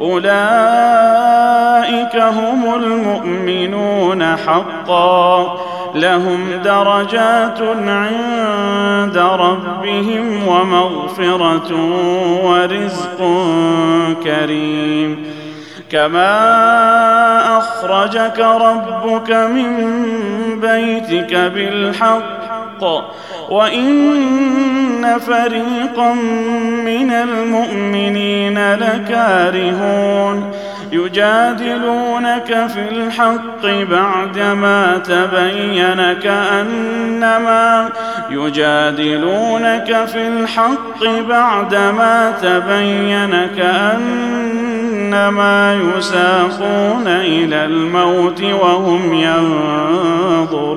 أولئك هم المؤمنون حقا. لهم درجات عند ربهم ومغفرة ورزق كريم. كما أخرجك ربك من بيتك بالحق وإن فريقا من المؤمنين لكارهون يجادلونك في الحق بعدما تبين كأنما يجادلونك في الحق بعدما تبين كأنما يساقون إلى الموت وهم ينظرون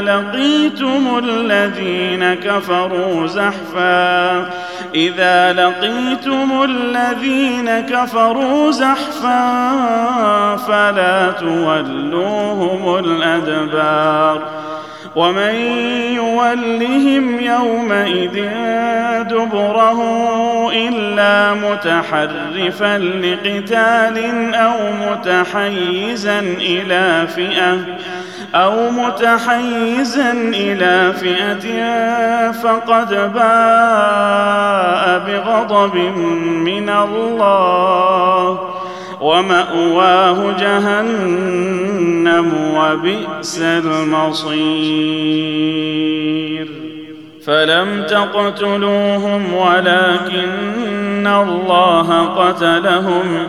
لقيتم الذين كفروا زحفا. إذا لقيتم الذين كفروا زحفا فلا تولوهم الأدبار. ومن يولهم يومئذ دبره الا متحرفا لقتال أو متحيزا إلى فئه أو متحيزا إلى فئة فقد باء بغضب من الله ومأواه جهنم وبئس المصير. فلم تقتلوهم ولكن الله قتلهم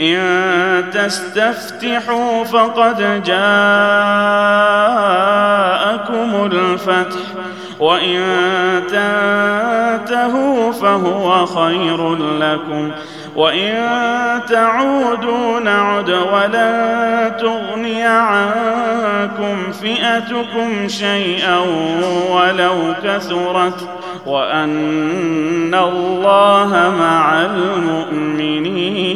إن تستفتحوا فقد جاءكم الفتح وإن تنتهوا فهو خير لكم وإن تعودوا نعد ولن تغني عنكم فئتكم شيئا ولو كثرت وأن الله مع المؤمنين.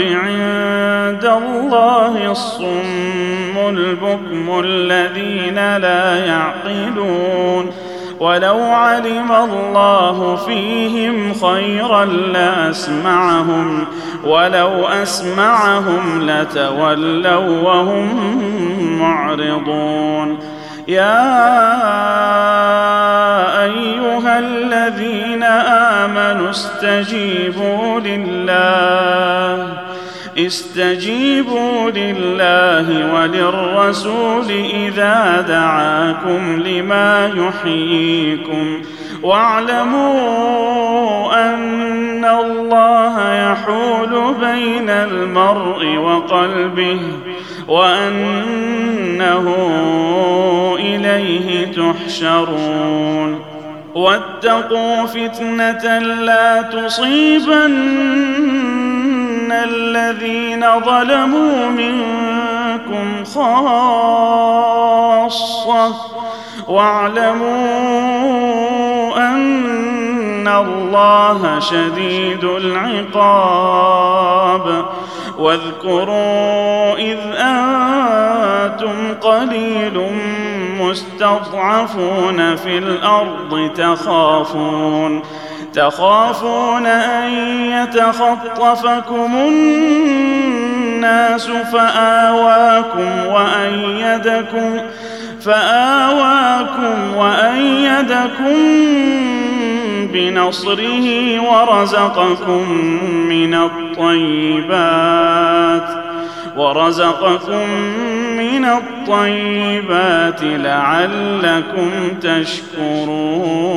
عند الله الصم البكم الذين لا يعقلون. ولو علم الله فيهم خيرا لأسمعهم ولو أسمعهم لتولوا وهم معرضون. يا أيها الذين آمنوا استجيبوا لله. استجيبوا لله وللرسول إذا دعاكم لما يحييكم. واعلموا أن الله يحول بين المرء وقلبه وأنه إليه تحشرون. واتقوا فتنة لا تصيبن الذين ظلموا منكم خاصة واعلموا أن الله شديد العقاب واذكروا إذ أنتم قليل مستضعفون في الأرض تخافون تخافون أن يتخطفكم الناس فآواكم وأيدكم فآواكم وأيدكم بنصره ورزقكم من الطيبات ورزقكم من الطيبات لعلكم تشكرون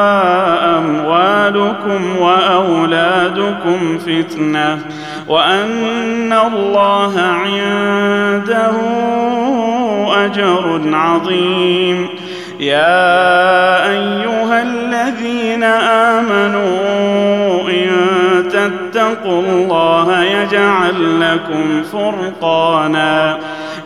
أموالكم وأولادكم فتنة وأن الله عنده أجر عظيم. يا أيها الذين آمنوا إن تتقوا الله يجعل لكم فرقانا.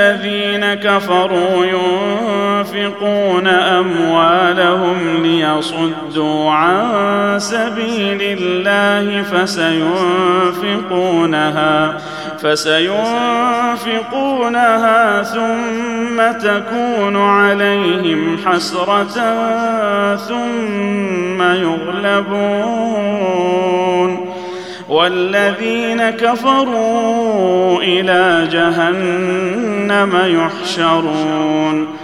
الذين كفروا ينفقون أموالهم ليصدوا عن سبيل الله فسينفقونها فسينفقونها ثم تكون عليهم حسرة ثم يغلبون. والذين كفروا إلى جهنم يحشرون.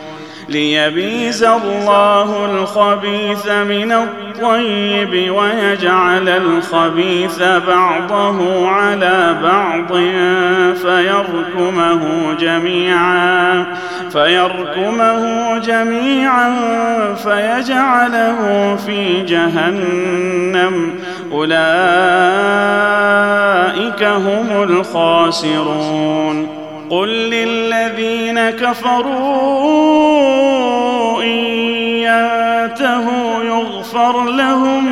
ليبيز الله الخبيث من الطيب ويجعل الخبيث بعضه على بعض فيركمه جميعا فيركمه جميعا فيجعله في جهنم أولئك هم الخاسرون. قل للذين كفروا إن ينتهوا يغفر لهم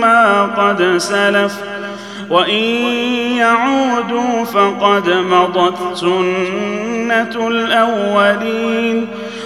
ما قد سلف وإن يعودوا فقد مضت سنة الأولين.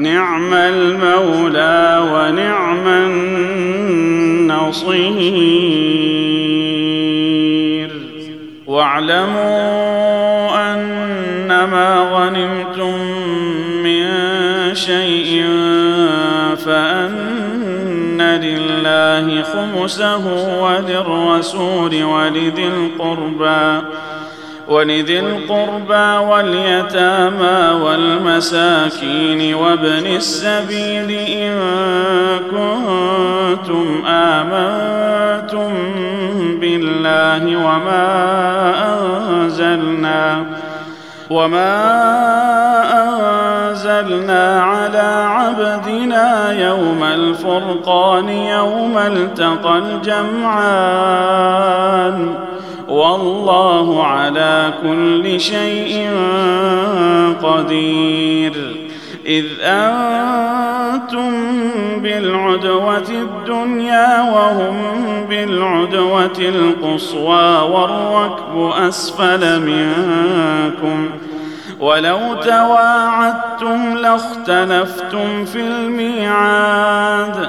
نعم المولى ونعم النصير. واعلموا أنما غنمتم من شيء فأن لله خمسه وللرسول ولذي القربى. ولذي القربى واليتامى والمساكين وابن السبيل إن كنتم آمنتم بالله وما أنزلنا وما أنزلنا على عبدنا يوم الفرقان يوم التقى الجمعان والله على كل شيء قدير. إذ أنتم بالعدوة الدنيا وهم بالعدوة القصوى والركب أسفل منكم. ولو تواعدتم لاختلفتم في الميعاد.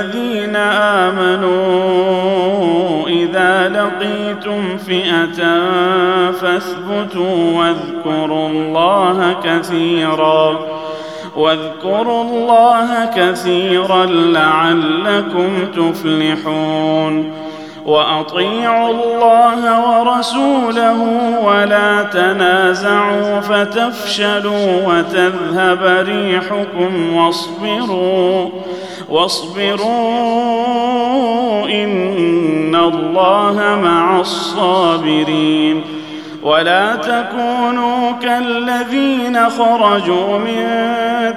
الذين آمنوا إذا لقيتم فئة فاثبتوا واذكروا الله كثيرا واذكروا الله كثيرا لعلكم تفلحون. وأطيعوا الله ورسوله ولا تنازعوا فتفشلوا وتذهب ريحكم واصبروا واصبروا إن الله مع الصابرين. ولا تكونوا كالذين خرجوا من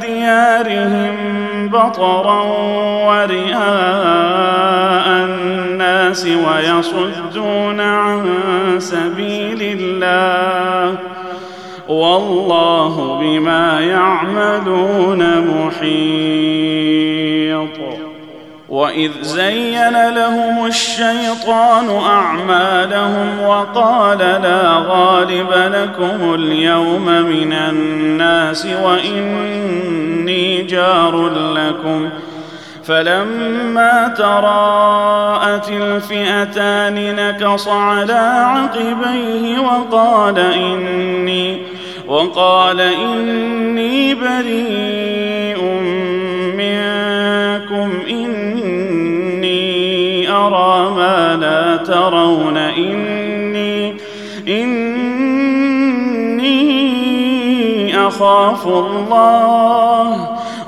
ديارهم بطرا ورئاء ويصدون عن سبيل الله. والله بما يعملون محيط. وإذ زين لهم الشيطان أعمالهم وقال لا غالب لكم اليوم من الناس وإني جار لكم. فلما تراءت الفئتان نكص على عقبيه وقال إني وقال إني بريء منكم إني أرى ما لا ترون إني إني أخاف الله.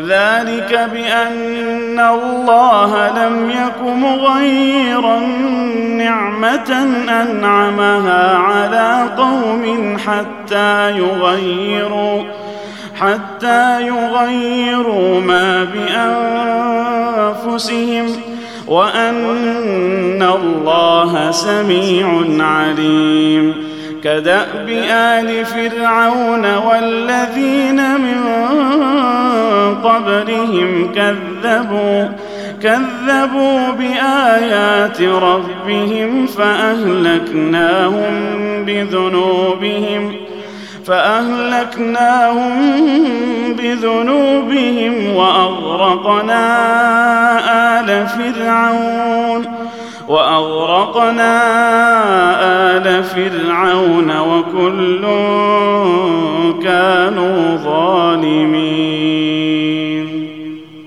ذلك بأن الله لم يك مغيرا نعمة أنعمها على قوم حتى يغيروا حتى يغيروا ما بأنفسهم وأن الله سميع عليم. كدأب آل فرعون والذين من قبلهم كذبوا كذبوا بآيات ربهم فأهلكناهم بذنوبهم فأهلكناهم بذنوبهم وأغرقنا آل فرعون. وأغرقنا آل فرعون وكل كانوا ظالمين.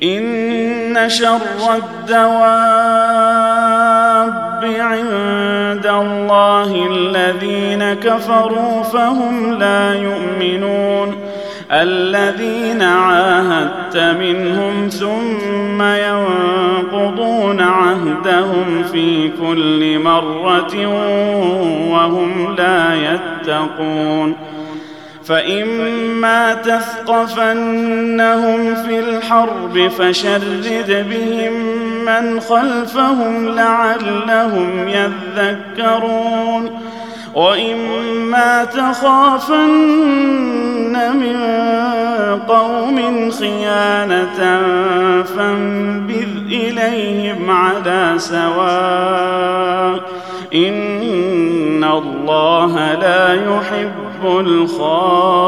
إن شر الدواب عند الله الذين كفروا فهم لا يؤمنون. الذين عاهدت منهم ثم ينقضون عهدهم في كل مرة وهم لا يتقون. فإما تثقفنهم في الحرب فشرد بهم من خلفهم لعلهم يذكرون. واما تخافن من قوم خيانة فانبذ إليهم على سواء إن الله لا يحب الخائنين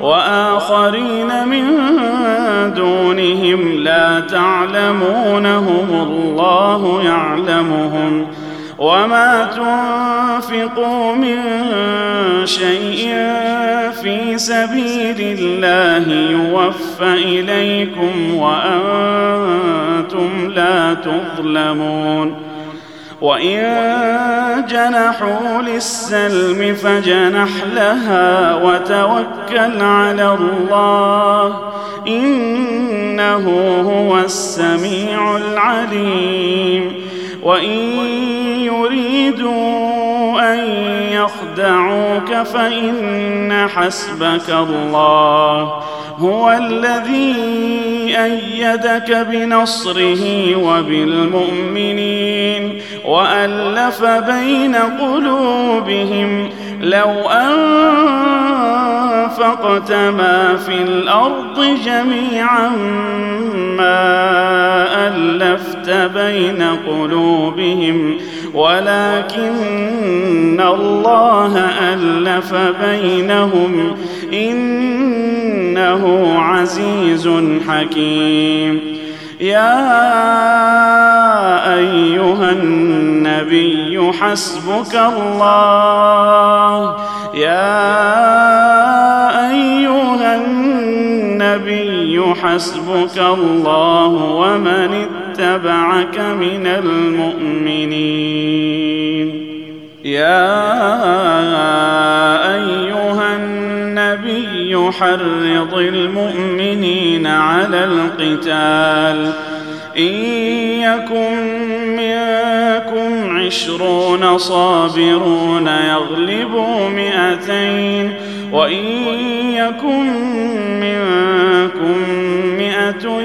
وآخرين من دونهم لا تعلمونهم الله يعلمهم وما تنفقوا من شيء في سبيل الله يوفى إليكم وأنتم لا تظلمون وإن جنحوا للسلم فجنح لها وتوكل على الله إنه هو السميع العليم وإن يريدوا أن يخدعوك فإن حسبك الله هو الذي أيدك بنصره وبالمؤمنين وألف بين قلوبهم لو أنفقت ما في الأرض جميعا ما ألفت بين قلوبهم ولكن الله ألف بينهم إنه عزيز حكيم. يا أيها النبي حسبك الله. يا أيها النبي حسبك الله ومن اتبعك من المؤمنين. يا أيها النبي حرض المؤمنين على القتال. إن يكن منكم عشرون صابرون يغلبوا مئتين. وإن يكن منكم مئة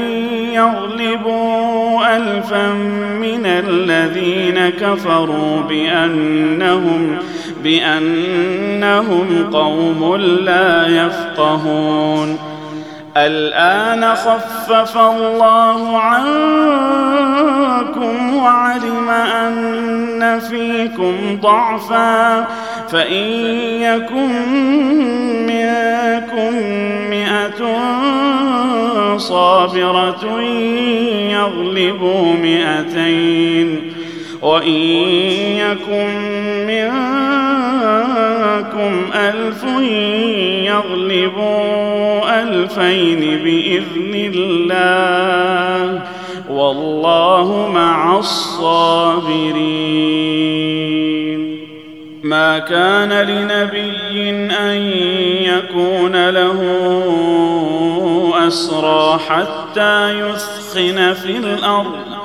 يغلبوا الفا من الذين كفروا بأنهم بأنهم قوم لا يفقهون. الآن خفف الله عنكم وعلم أن فيكم ضعفا. فإن يكن منكم مئة صابرة يغلبوا مئتين. وإن يكن منكم ألف يغلبوا ألفين بإذن الله والله مع الصابرين. ما كان لنبي أن يكون له أسرى حتى يثخن في الأرض.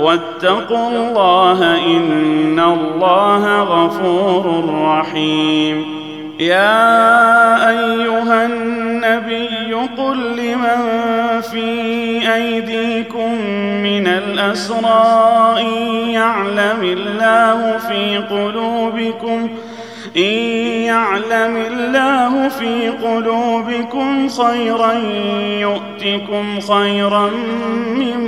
واتقوا الله إن الله غفور رحيم. يا أيها النبي قل لمن في أيديكم من الأسرى إن يعلم الله في قلوبكم إن يعلم الله في قلوبكم خيرا يؤتكم خيرا مما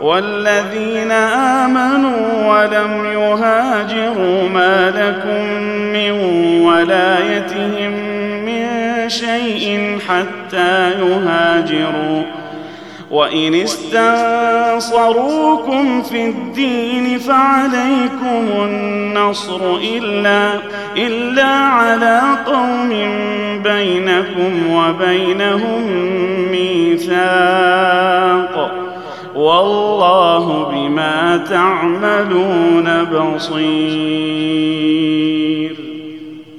والذين آمنوا ولم يهاجروا ما لكم من ولايتهم من شيء حتى يهاجروا. وإن استنصروكم في الدين فعليكم النصر إلا إلا على قوم بينكم وبينهم ميثاق. والله بما تعملون بصير.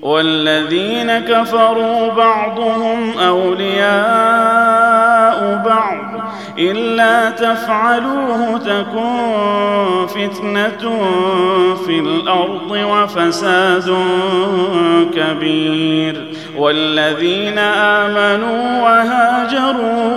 والذين كفروا بعضهم أولياء بعض إلا تفعلوه تكن فتنة في الأرض وفساد كبير. والذين آمنوا وهاجروا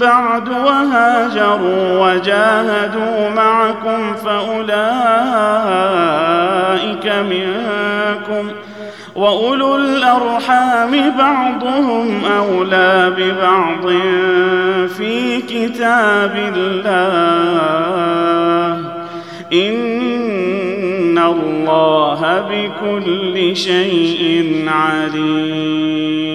بعد وهاجروا وجاهدوا معكم فأولئك منكم وأولو الأرحام بعضهم أولى ببعض في كتاب الله. إن الله بكل شيء عليم.